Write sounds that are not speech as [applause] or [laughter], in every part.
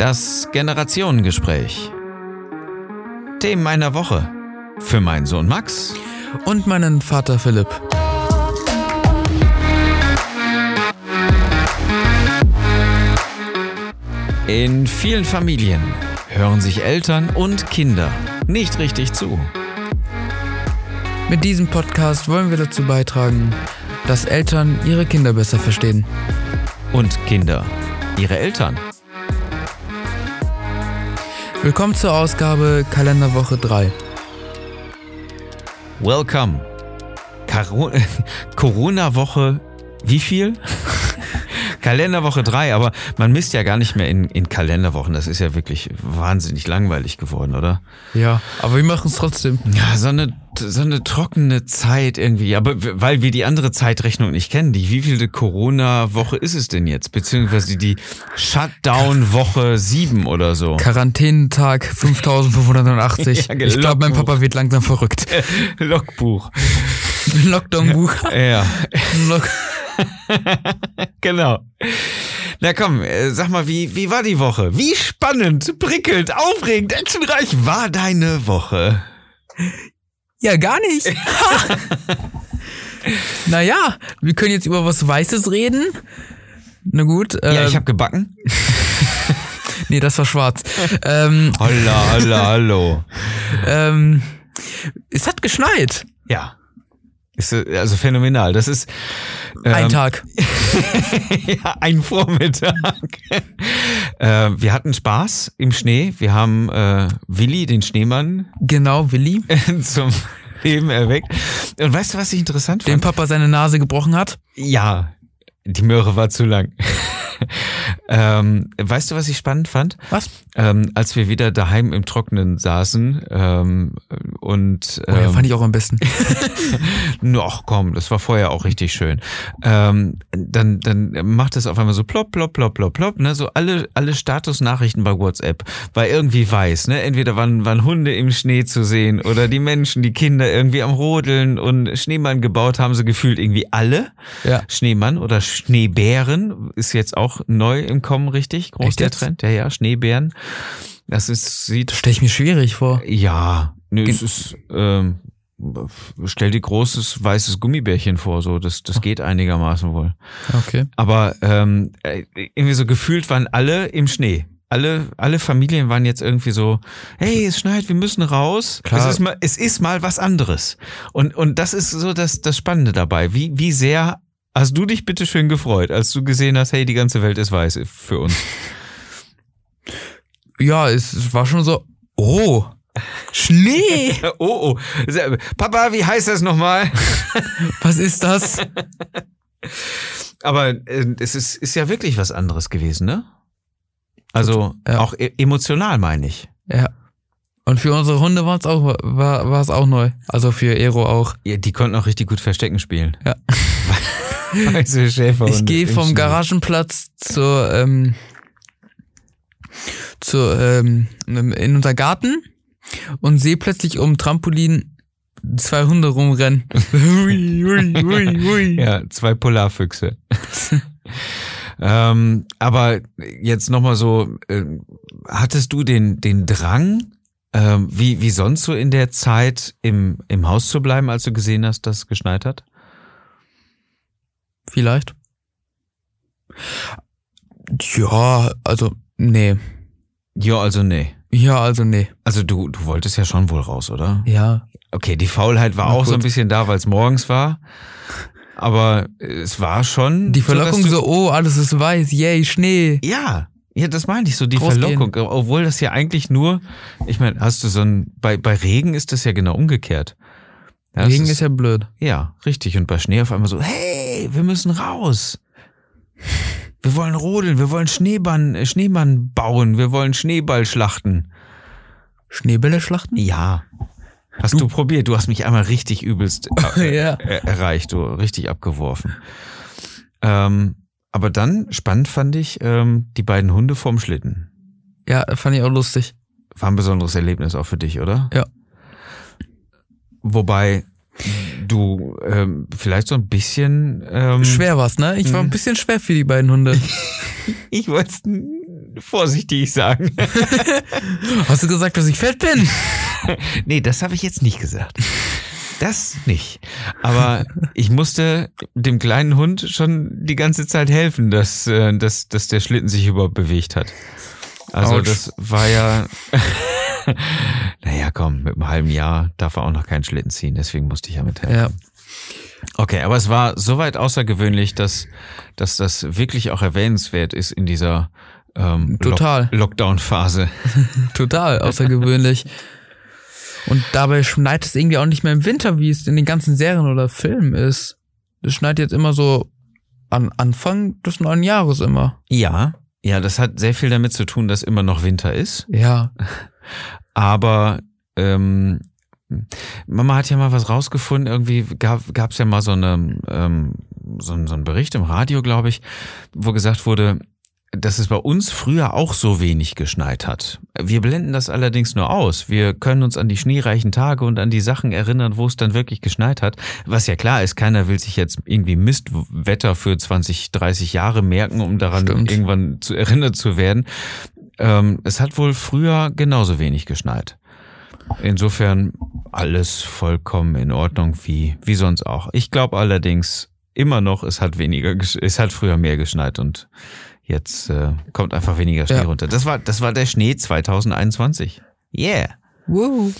Das Generationengespräch. Themen meiner Woche. Für meinen Sohn Max. Und meinen Vater Philipp. In vielen Familien hören sich Eltern und Kinder nicht richtig zu. Mit diesem Podcast wollen wir dazu beitragen, dass Eltern ihre Kinder besser verstehen. Und Kinder ihre Eltern. Willkommen zur Ausgabe Kalenderwoche 3. Welcome. [laughs] Corona-Woche, wie viel? Kalenderwoche 3, aber man misst ja gar nicht mehr in, in Kalenderwochen. Das ist ja wirklich wahnsinnig langweilig geworden, oder? Ja, aber wir machen es trotzdem. Ja, so eine, so eine trockene Zeit irgendwie. Aber weil wir die andere Zeitrechnung nicht kennen, die wievielte Corona-Woche ist es denn jetzt? Beziehungsweise die Shutdown-Woche 7 oder so. Quarantänentag 5589. [laughs] ja, ich glaube, mein Papa wird langsam verrückt. [laughs] Logbuch. Lockdown-Buch. Ja. Lock [laughs] genau. Na komm, äh, sag mal, wie, wie war die Woche? Wie spannend, prickelnd, aufregend, actionreich war deine Woche? Ja, gar nicht. [laughs] naja, wir können jetzt über was Weißes reden. Na gut. Äh, ja, ich habe gebacken. [laughs] nee, das war schwarz. ähm, holla, holla, hallo. ähm, es hat geschneit. Ja. Ist also phänomenal. Das ist ähm, ein Tag. [laughs] ja, ein Vormittag. [laughs] äh, wir hatten Spaß im Schnee. Wir haben äh, Willi, den Schneemann. Genau, Willi. [laughs] zum Leben erweckt. Und weißt du, was ich interessant fand? Dem Papa seine Nase gebrochen hat? Ja, die Möhre war zu lang. [laughs] ähm, weißt du, was ich spannend fand? Was? Ähm, als wir wieder daheim im Trockenen saßen ähm, und ähm, oh ja, fand ich auch am besten. [laughs] Noch komm, das war vorher auch richtig schön. Ähm, dann dann macht es auf einmal so plopp plopp plopp plopp plopp, ne, so alle alle Statusnachrichten bei WhatsApp, weil irgendwie weiß, ne, entweder waren waren Hunde im Schnee zu sehen oder die Menschen, die Kinder irgendwie am rodeln und Schneemann gebaut haben, so gefühlt irgendwie alle. Ja. Schneemann oder Schneebären ist jetzt auch neu im Kommen, richtig? Groß Echt der Trend. Ja, ja, Schneebären. Das ist, sieht. Stelle ich mir schwierig vor. Ja, nö, es ist, ähm, stell dir großes weißes Gummibärchen vor, so das das geht einigermaßen wohl. Okay. Aber ähm, äh, irgendwie so gefühlt waren alle im Schnee. Alle alle Familien waren jetzt irgendwie so, hey, es schneit, wir müssen raus. Klar. Es ist mal es ist mal was anderes. Und und das ist so das das Spannende dabei, wie wie sehr Hast du dich bitte schön gefreut, als du gesehen hast, hey, die ganze Welt ist weiß für uns? [laughs] Ja, es war schon so, oh, Schnee! [laughs] oh, oh. Papa, wie heißt das nochmal? [laughs] was ist das? Aber äh, es ist, ist ja wirklich was anderes gewesen, ne? Also ja. auch e emotional, meine ich. Ja. Und für unsere Hunde war es auch, war, war es auch neu. Also für Ero auch. Ja, die konnten auch richtig gut Verstecken spielen. Ja. Ich gehe vom Garagenplatz zur, ähm, zur, ähm, in unser Garten und sehe plötzlich um Trampolin zwei Hunde rumrennen. [laughs] hui, hui, hui, hui. [laughs] Ja, zwei Polarfüchse. [laughs] ähm, aber jetzt nochmal so, äh, hattest du den, den Drang, ähm, wie, wie sonst so in der Zeit im, im Haus zu bleiben, als du gesehen hast, dass es geschneit hat? Vielleicht. Ja, also, nee. Ja, also nee. Ja, also nee. Also du, du wolltest ja schon wohl raus, oder? Ja. Okay, die Faulheit war Na, auch gut. so ein bisschen da, weil es morgens war. Aber es war schon. Die Verlockung so, so, oh, alles ist weiß, yay, Schnee. Ja, ja, das meine ich so, die Rausgehen. Verlockung. Obwohl das ja eigentlich nur, ich meine, hast du so ein, bei, bei Regen ist das ja genau umgekehrt. Ja, Regen ist, ist, ja blöd. Ja, richtig. Und bei Schnee auf einmal so, hey, wir müssen raus. Wir wollen rodeln, wir wollen Schneemann, äh, Schneemann bauen, wir wollen Schneeball schlachten. Schneebälle schlachten? Ja. Hast du, du probiert? Du hast mich einmal richtig übelst [laughs] äh, ja. Äh, erreicht, du richtig abgeworfen. Ähm, aber dann spannend fand ich ähm, die beiden Hunde vorm Schlitten. Ja, fand ich auch lustig. War ein besonderes Erlebnis auch für dich, oder? Ja. Wobei du ähm, vielleicht so ein bisschen ähm, schwer warst, ne? Ich war ein mhm. bisschen schwer für die beiden Hunde. [laughs] ich wollte vorsichtig sagen. [laughs] Hast du gesagt, dass ich fett bin? [laughs] nee, das habe ich jetzt nicht gesagt. Das nicht. Aber ich musste dem kleinen Hund schon die ganze Zeit helfen, dass, äh, dass, dass der Schlitten sich überhaupt bewegt hat. Also Autsch. das war ja. [laughs] naja, komm, mit einem halben Jahr darf er auch noch keinen Schlitten ziehen, deswegen musste ich ja mithelfen. Ja. Okay, aber es war soweit außergewöhnlich, dass, dass das wirklich auch erwähnenswert ist in dieser ähm, Total. Lock Lockdown-Phase. [laughs] Total außergewöhnlich. Und dabei schneit es irgendwie auch nicht mehr im Winter, wie es in den ganzen Serien oder Filmen ist. Es schneit jetzt immer so an Anfang des neuen Jahres immer. Ja, ja, das hat sehr viel damit zu tun, dass immer noch Winter ist. Ja. [laughs] Aber ähm, Mama hat ja mal was rausgefunden. Irgendwie gab es ja mal so, eine, ähm, so, so einen Bericht im Radio, glaube ich, wo gesagt wurde, dass es bei uns früher auch so wenig geschneit hat. Wir blenden das allerdings nur aus. Wir können uns an die schneereichen Tage und an die Sachen erinnern, wo es dann wirklich geschneit hat. Was ja klar ist, keiner will sich jetzt irgendwie Mistwetter für 20, 30 Jahre merken, um daran Stimmt. irgendwann zu [laughs] erinnert zu werden. Ähm, es hat wohl früher genauso wenig geschneit. Insofern alles vollkommen in Ordnung, wie, wie sonst auch. Ich glaube allerdings immer noch, es hat weniger, es hat früher mehr geschneit und jetzt äh, kommt einfach weniger Schnee Ja. runter. Das war, das war der Schnee 2021. Yeah. Wow.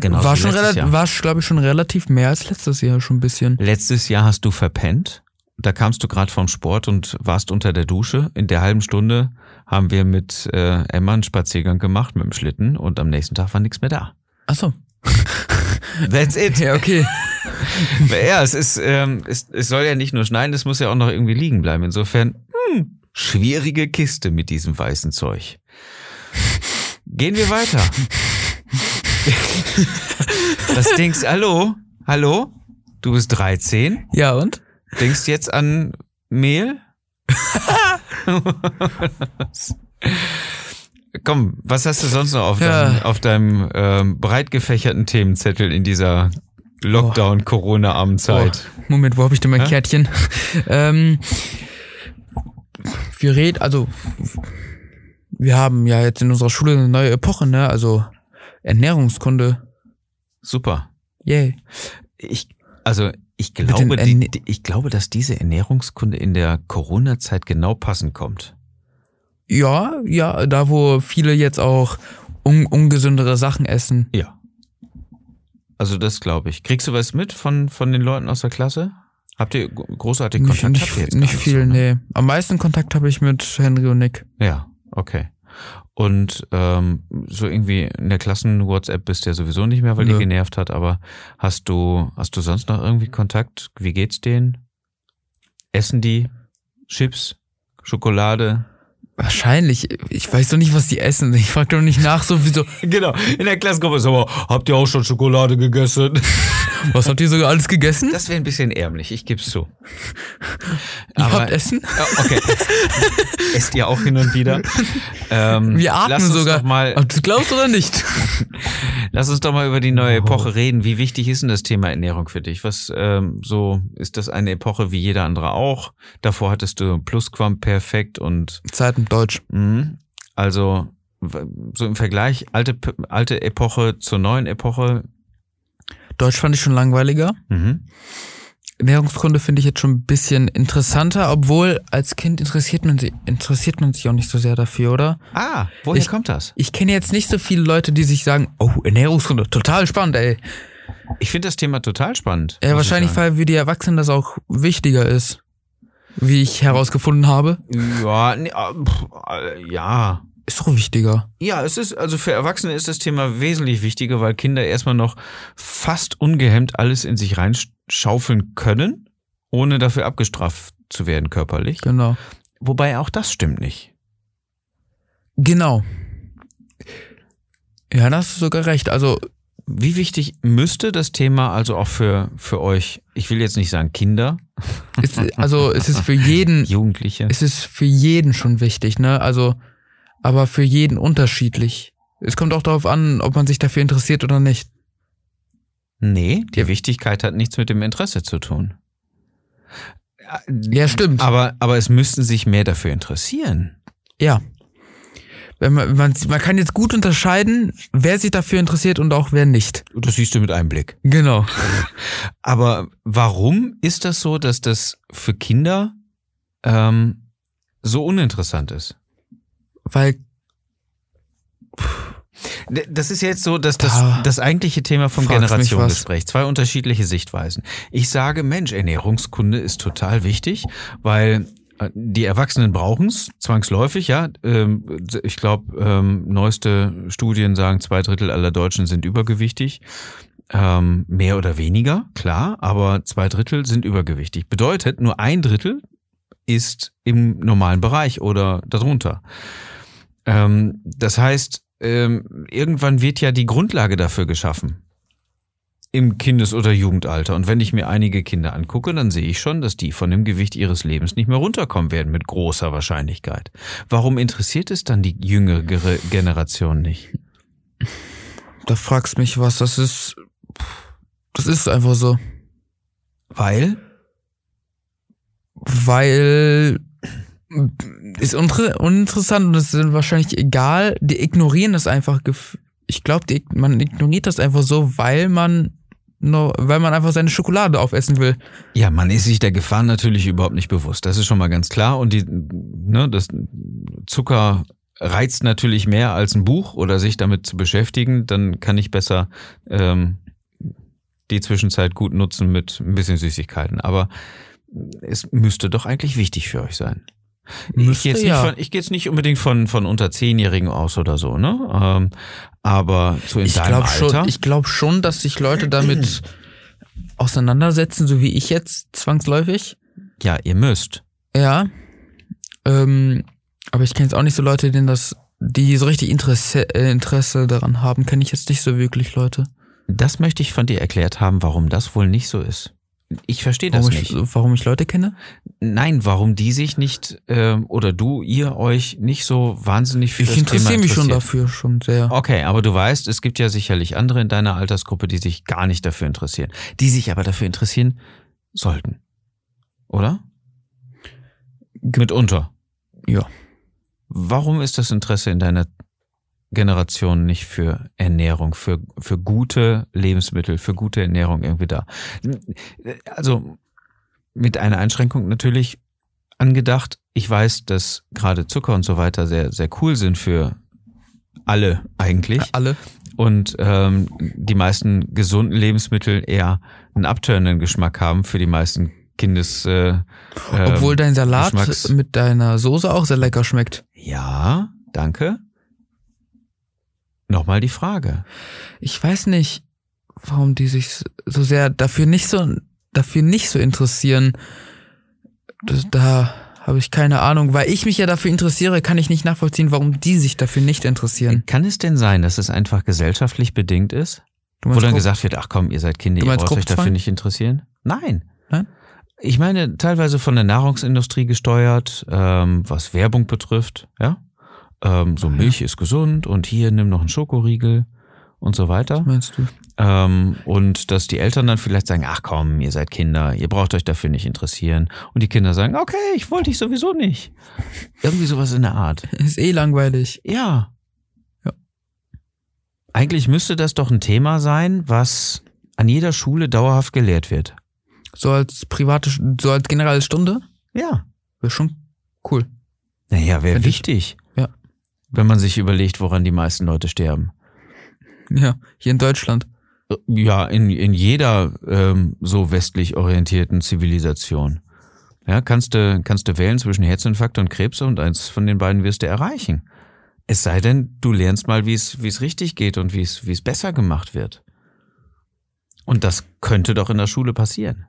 Genau. war schon relativ, war, glaube ich, schon relativ mehr als letztes Jahr schon ein bisschen. Letztes Jahr hast du verpennt. Da kamst du gerade vom Sport und warst unter der Dusche. In der halben Stunde haben wir mit äh, Emma einen Spaziergang gemacht mit dem Schlitten und am nächsten Tag war nichts mehr da. Achso. [laughs] [laughs] That's it. Ja, okay. [laughs] Ja, es ist, ähm, es, es soll ja nicht nur schneien, es muss ja auch noch irgendwie liegen bleiben. Insofern, hm, schwierige Kiste mit diesem weißen Zeug. Gehen wir weiter. Was denkst Hallo? Hallo? Du bist 13? Ja, und? Denkst jetzt an Mehl? Komm, was hast du sonst noch auf Ja. deinem, auf deinem ähm, breit gefächerten Themenzettel in dieser Lockdown-Corona-Armenzeit? Oh, Moment, wo habe ich denn mein Hä? Kärtchen? [laughs] ähm, wir reden, also wir haben ja jetzt in unserer Schule eine neue Epoche, ne? Also Ernährungskunde. Super. Yay. Ich, also ich glaube, die, die, ich glaube, dass diese Ernährungskunde in der Corona-Zeit genau passend kommt. Ja, ja, da wo viele jetzt auch un ungesündere Sachen essen. Ja. Also das glaube ich. Kriegst du was mit von, von den Leuten aus der Klasse? Habt ihr gro- großartigen Nicht, Kontakt? nicht, nicht gar viel, so, ne? nee. Am meisten Kontakt habe ich mit Henry und Nick. Ja, okay. Und ähm, so irgendwie in der Klassen-WhatsApp bist du ja sowieso nicht mehr, weil die Nö. genervt hat, aber hast du, hast du sonst noch irgendwie Kontakt? Wie geht's denen? Essen die Chips, Schokolade? Wahrscheinlich. Ich weiß doch nicht, was die essen. Ich frage doch nicht nach, so wie so, [laughs] Genau, in der Klassengruppe ist aber, habt ihr auch schon Schokolade gegessen? [laughs] was habt ihr sogar alles gegessen? Das wäre ein bisschen ärmlich, ich geb's zu. [laughs] Ihr Aber- habt Essen? Ja, okay. [laughs] Esst ihr auch hin und wieder? Ähm, Wir atmen lass uns sogar. Doch mal, Ob du glaubst oder nicht? [laughs] lass uns doch mal über die neue Oh. Epoche reden. Wie wichtig ist denn das Thema Ernährung für dich? Was ähm, so ist das eine Epoche wie jeder andere auch? Davor hattest du Plusquamperfekt und Zeiten Deutsch. mh, also so im Vergleich alte alte Epoche zur neuen Epoche. Deutsch fand ich schon langweiliger. Mhm. Ernährungskunde finde ich jetzt schon ein bisschen interessanter, obwohl als Kind interessiert man, sich, interessiert man sich auch nicht so sehr dafür, oder? Ah, woher Ich- kommt das? Ich kenne jetzt nicht so viele Leute, die sich sagen, oh, Ernährungskunde, total spannend, ey. Ich finde das Thema total spannend. Ja, wahrscheinlich, weil für die Erwachsenen das auch wichtiger ist. Wie ich herausgefunden habe. Ja, nee, ah, äh, ja. Ist doch wichtiger. Ja, es ist, also für Erwachsene ist das Thema wesentlich wichtiger, weil Kinder erstmal noch fast ungehemmt alles in sich reinschaufeln können, ohne dafür abgestraft zu werden körperlich. Genau. Wobei auch das stimmt nicht. Genau. Ja, da hast du sogar recht. Also, Wie wichtig müsste das Thema also auch für, für euch, ich will jetzt nicht sagen Kinder, ist, also es ist für [laughs] jeden, Jugendliche. es ist für jeden schon wichtig, ne? Also, aber für jeden unterschiedlich. Es kommt auch darauf an, ob man sich dafür interessiert oder nicht. Nee, die Wichtigkeit hat nichts mit dem Interesse zu tun. Ja, stimmt. Aber, aber es müssten sich mehr dafür interessieren. Ja. Wenn man, man, man kann jetzt gut unterscheiden, wer sich dafür interessiert und auch wer nicht. Das siehst du mit einem Blick. Genau. [laughs] Aber warum ist das so, dass das für Kinder ähm, so uninteressant ist? Weil Das ist jetzt so, dass das, Da das eigentliche Thema vom Generationsgespräch. Zwei unterschiedliche Sichtweisen. Ich sage, Mensch, Ernährungskunde ist total wichtig, weil äh, die Erwachsenen brauchen es zwangsläufig, ja. Ähm, Ich glaube, ähm, neueste Studien sagen, zwei Drittel aller Deutschen sind übergewichtig. Ähm, mehr oder weniger, klar, aber zwei Drittel sind übergewichtig. Bedeutet, nur ein Drittel ist im normalen Bereich oder darunter. Ähm, das heißt, ähm, irgendwann wird ja die Grundlage dafür geschaffen. Im Kindes- oder Jugendalter. Und wenn ich mir einige Kinder angucke, dann sehe ich schon, dass die von dem Gewicht ihres Lebens nicht mehr runterkommen werden, mit großer Wahrscheinlichkeit. Warum interessiert es dann die jüngere Ge- Generation nicht? da fragst mich was, das ist, das ist einfach so. Weil? Weil ist unter- uninteressant und es ist wahrscheinlich egal. Die ignorieren das einfach. Ich glaube, man ignoriert das einfach so, weil man nur, weil man einfach seine Schokolade aufessen will. Ja, man ist sich der Gefahr natürlich überhaupt nicht bewusst. Das ist schon mal ganz klar. Und die, ne, das Zucker reizt natürlich mehr als ein Buch oder sich damit zu beschäftigen. Dann kann ich besser ähm, die Zwischenzeit gut nutzen mit ein bisschen Süßigkeiten. Aber es müsste doch eigentlich wichtig für euch sein. Ich gehe jetzt, nicht ja. gehe jetzt nicht unbedingt von, von unter Zehnjährigen aus oder so, ne? Ähm, aber so in Ich deinem glaube Alter. schon, ich glaube schon, dass sich Leute damit auseinandersetzen, so wie ich jetzt zwangsläufig. ja, ihr müsst. Ja. Ähm, aber ich kenne jetzt auch nicht so Leute, denen das, die so richtig Interesse, äh, Interesse daran haben, kenne ich jetzt nicht so wirklich Leute. Das möchte ich von dir erklärt haben, warum das wohl nicht so ist. Ich verstehe das Warum nicht. ich, warum ich Leute kenne? Nein, warum die sich nicht ähm, oder du, ihr euch nicht so wahnsinnig für Ich das interessiere mich schon dafür, schon sehr. Okay, aber du weißt, es gibt ja sicherlich andere in deiner Altersgruppe, die sich gar nicht dafür interessieren, die sich aber dafür interessieren sollten, oder? Mitunter. Ja. Warum ist das Interesse in deiner Generation nicht für Ernährung, für, für gute Lebensmittel, für gute Ernährung irgendwie da? Also mit einer Einschränkung natürlich angedacht. Ich weiß, dass gerade Zucker und so weiter sehr, sehr cool sind für alle eigentlich. Alle. Und ähm, die meisten gesunden Lebensmittel eher einen abtörenden Geschmack haben für die meisten Kindes. Äh, Obwohl ähm, dein Salat Geschmacks- mit deiner Soße auch sehr lecker schmeckt. Ja, danke. Nochmal die Frage. Ich weiß nicht, warum die sich so sehr dafür nicht so, dafür nicht so interessieren. Das, da habe ich keine Ahnung. Weil ich mich ja dafür interessiere, kann ich nicht nachvollziehen, warum die sich dafür nicht interessieren. Kann es denn sein, dass es einfach gesellschaftlich bedingt ist? Wo dann gesagt wird, ach komm, ihr seid Kinder, ihr braucht euch dafür nicht interessieren? Nein. Nein? Ich meine, teilweise von der Nahrungsindustrie gesteuert, ähm, was Werbung betrifft, ja. Ähm, so Milch ist gesund und hier nimm noch einen Schokoriegel und so weiter. meinst du? Ähm, und dass die Eltern dann vielleicht sagen, ach komm, ihr seid Kinder, ihr braucht euch dafür nicht interessieren. Und die Kinder sagen, okay, ich wollte dich sowieso nicht. [laughs] Irgendwie sowas in der Art. Ist eh langweilig. Ja. Ja. Eigentlich müsste das doch ein Thema sein, was an jeder Schule dauerhaft gelehrt wird. So als private, so als generelle Stunde? Ja. Wäre schon cool. Naja, wäre wichtig. Wenn man sich überlegt, woran die meisten Leute sterben. Ja, hier in Deutschland. Ja, in, in jeder ähm, so westlich orientierten Zivilisation. Ja, kannst du, kannst du wählen zwischen Herzinfarkt und Krebs und eins von den beiden wirst du erreichen. Es sei denn, du lernst mal, wie es, wie es richtig geht und wie es, wie es besser gemacht wird. Und das könnte doch in der Schule passieren.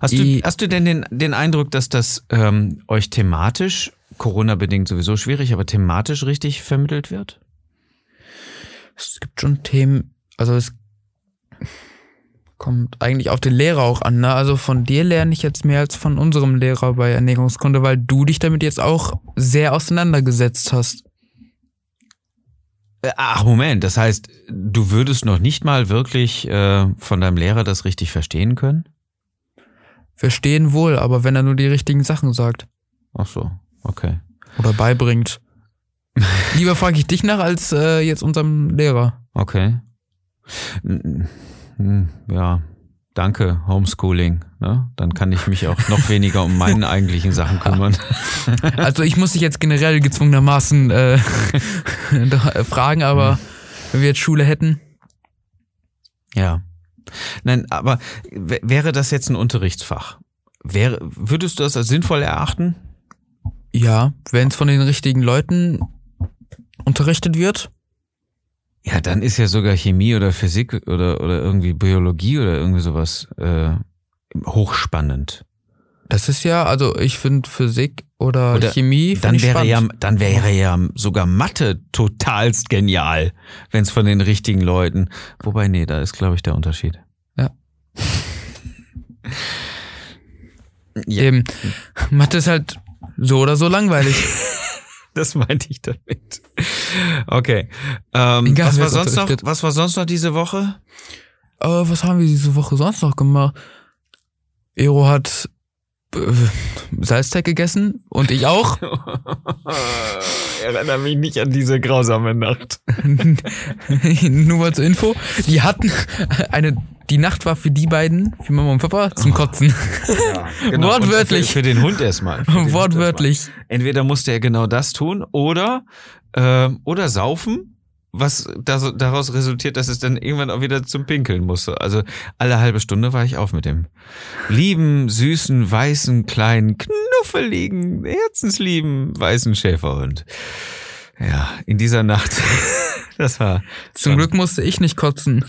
Hast du, hast du denn den, den Eindruck, dass das ähm, euch thematisch, Corona-bedingt sowieso schwierig, aber thematisch richtig vermittelt wird? Es gibt schon Themen, also es kommt eigentlich auf den Lehrer auch an. Ne? Also von dir lerne ich jetzt mehr als von unserem Lehrer bei Ernährungskunde, weil du dich damit jetzt auch sehr auseinandergesetzt hast. Äh, Ach, Moment, das heißt, du würdest noch nicht mal wirklich äh, von deinem Lehrer das richtig verstehen können? Verstehen wohl, aber wenn er nur die richtigen Sachen sagt. Ach so, okay. Oder beibringt. [laughs] Lieber frage ich dich nach als äh, jetzt unserem Lehrer. Okay. Ja, danke, Homeschooling. Ne? Dann kann ich mich auch noch weniger um meine [laughs] eigentlichen Sachen kümmern. [laughs] Also ich muss dich jetzt generell gezwungenermaßen äh, äh, fragen, aber wenn wir jetzt Schule hätten. Ja. Nein, aber wäre das jetzt ein Unterrichtsfach? Wäre, würdest du das als sinnvoll erachten? Ja, wenn es von den richtigen Leuten unterrichtet wird. Ja, dann ist ja sogar Chemie oder Physik oder, oder irgendwie Biologie oder irgendwie sowas äh, hochspannend. Das ist ja, also ich finde Physik oder, Oder Chemie Dann wäre, ja, spannend. dann wäre ja sogar Mathe totalst genial, wenn es von den richtigen Leuten. Wobei, nee, da ist, glaube ich, der Unterschied. Ja. [laughs] Ja. Eben. Mathe ist halt so oder so langweilig. [laughs] Das meinte ich damit. Okay. Ähm, Egal, was, war sonst noch, was war sonst noch diese Woche? Aber was haben wir diese Woche sonst noch gemacht? Ero hat äh, Salzteig gegessen und ich auch. [laughs] Erinnere mich nicht an diese grausame Nacht. [laughs] Nur mal zur Info. Die hatten eine, die Nacht war für die beiden, für Mama und Papa, zum Kotzen. [laughs] Genau. Wortwörtlich. Für, für den Hund erstmal. Den Hund Wortwörtlich. erstmal. Entweder musste er genau das tun oder, ähm, oder saufen, was daraus resultiert, dass es dann irgendwann auch wieder zum Pinkeln musste. Also alle halbe Stunde war ich auf mit dem lieben, süßen, weißen, kleinen, knuffeligen, herzenslieben, weißen Schäferhund. Ja, in dieser Nacht. [laughs] Das war. Zum Glück musste ich nicht kotzen.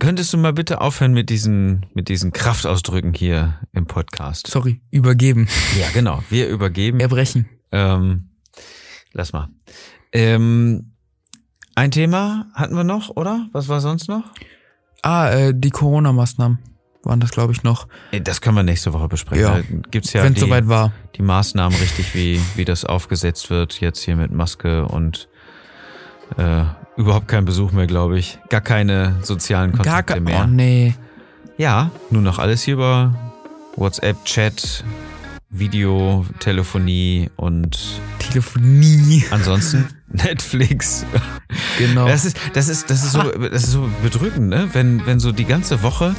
Könntest du mal bitte aufhören mit diesen, mit diesen Kraftausdrücken hier im Podcast? Sorry, übergeben. Ja, genau. Wir übergeben. Erbrechen. Ähm, lass mal. Ähm, ein Thema hatten wir noch, oder? Was war sonst noch? Ah, äh, die Corona-Maßnahmen waren das, glaube ich, noch. Das können wir nächste Woche besprechen. Ja. Gibt's ja wenn es die, soweit war. die Maßnahmen richtig, wie, wie das aufgesetzt wird, jetzt hier mit Maske und äh, überhaupt kein Besuch mehr, glaube ich. Gar keine sozialen Gar Kontakte kein. mehr. Oh, nee. Ja, nur noch alles hier über WhatsApp, Chat, Video, Telefonie und Telefonie. ansonsten [laughs] Netflix. Genau. Das ist, das ist, das ist so, das ist so bedrückend, ne? Wenn, wenn so die ganze Woche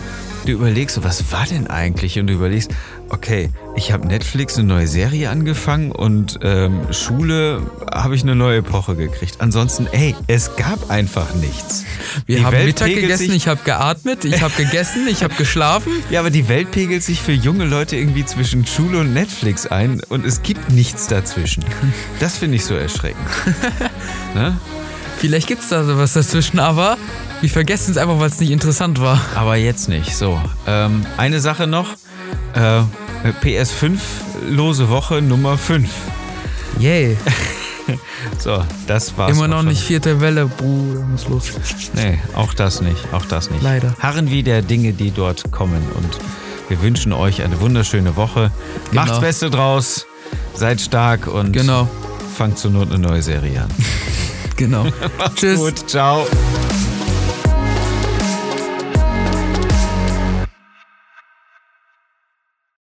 du überlegst, so, was war denn eigentlich? Und du überlegst, okay, ich habe Netflix eine neue Serie angefangen und ähm, Schule habe ich eine neue Epoche gekriegt. Ansonsten, ey, es gab einfach nichts. Wir Die haben Welt Mittag gegessen, ich habe geatmet, ich habe gegessen, ich habe geschlafen. [laughs] Ja, aber die Welt pegelt sich für junge Leute irgendwie zwischen Schule und Netflix ein und es gibt nichts dazwischen. Das finde ich so erschreckend. [laughs] ne? Vielleicht gibt's da sowas dazwischen, aber wir vergessen es einfach, weil es nicht interessant war. Aber jetzt nicht. So, ähm, eine Sache noch. Äh, PS5 lose Woche Nummer 5. Yay. [laughs] So, das war's. Immer noch nicht vierte Welle, Bruder, muss los. Nee, auch das nicht. Auch das nicht. Leider. Harren wir der Dinge, die dort kommen. Und wir wünschen euch eine wunderschöne Woche. Genau. Macht's Beste draus. Seid stark und Genau, fangt zur Not eine neue Serie an. [laughs] genau. [laughs] Tschüss. Gut, ciao.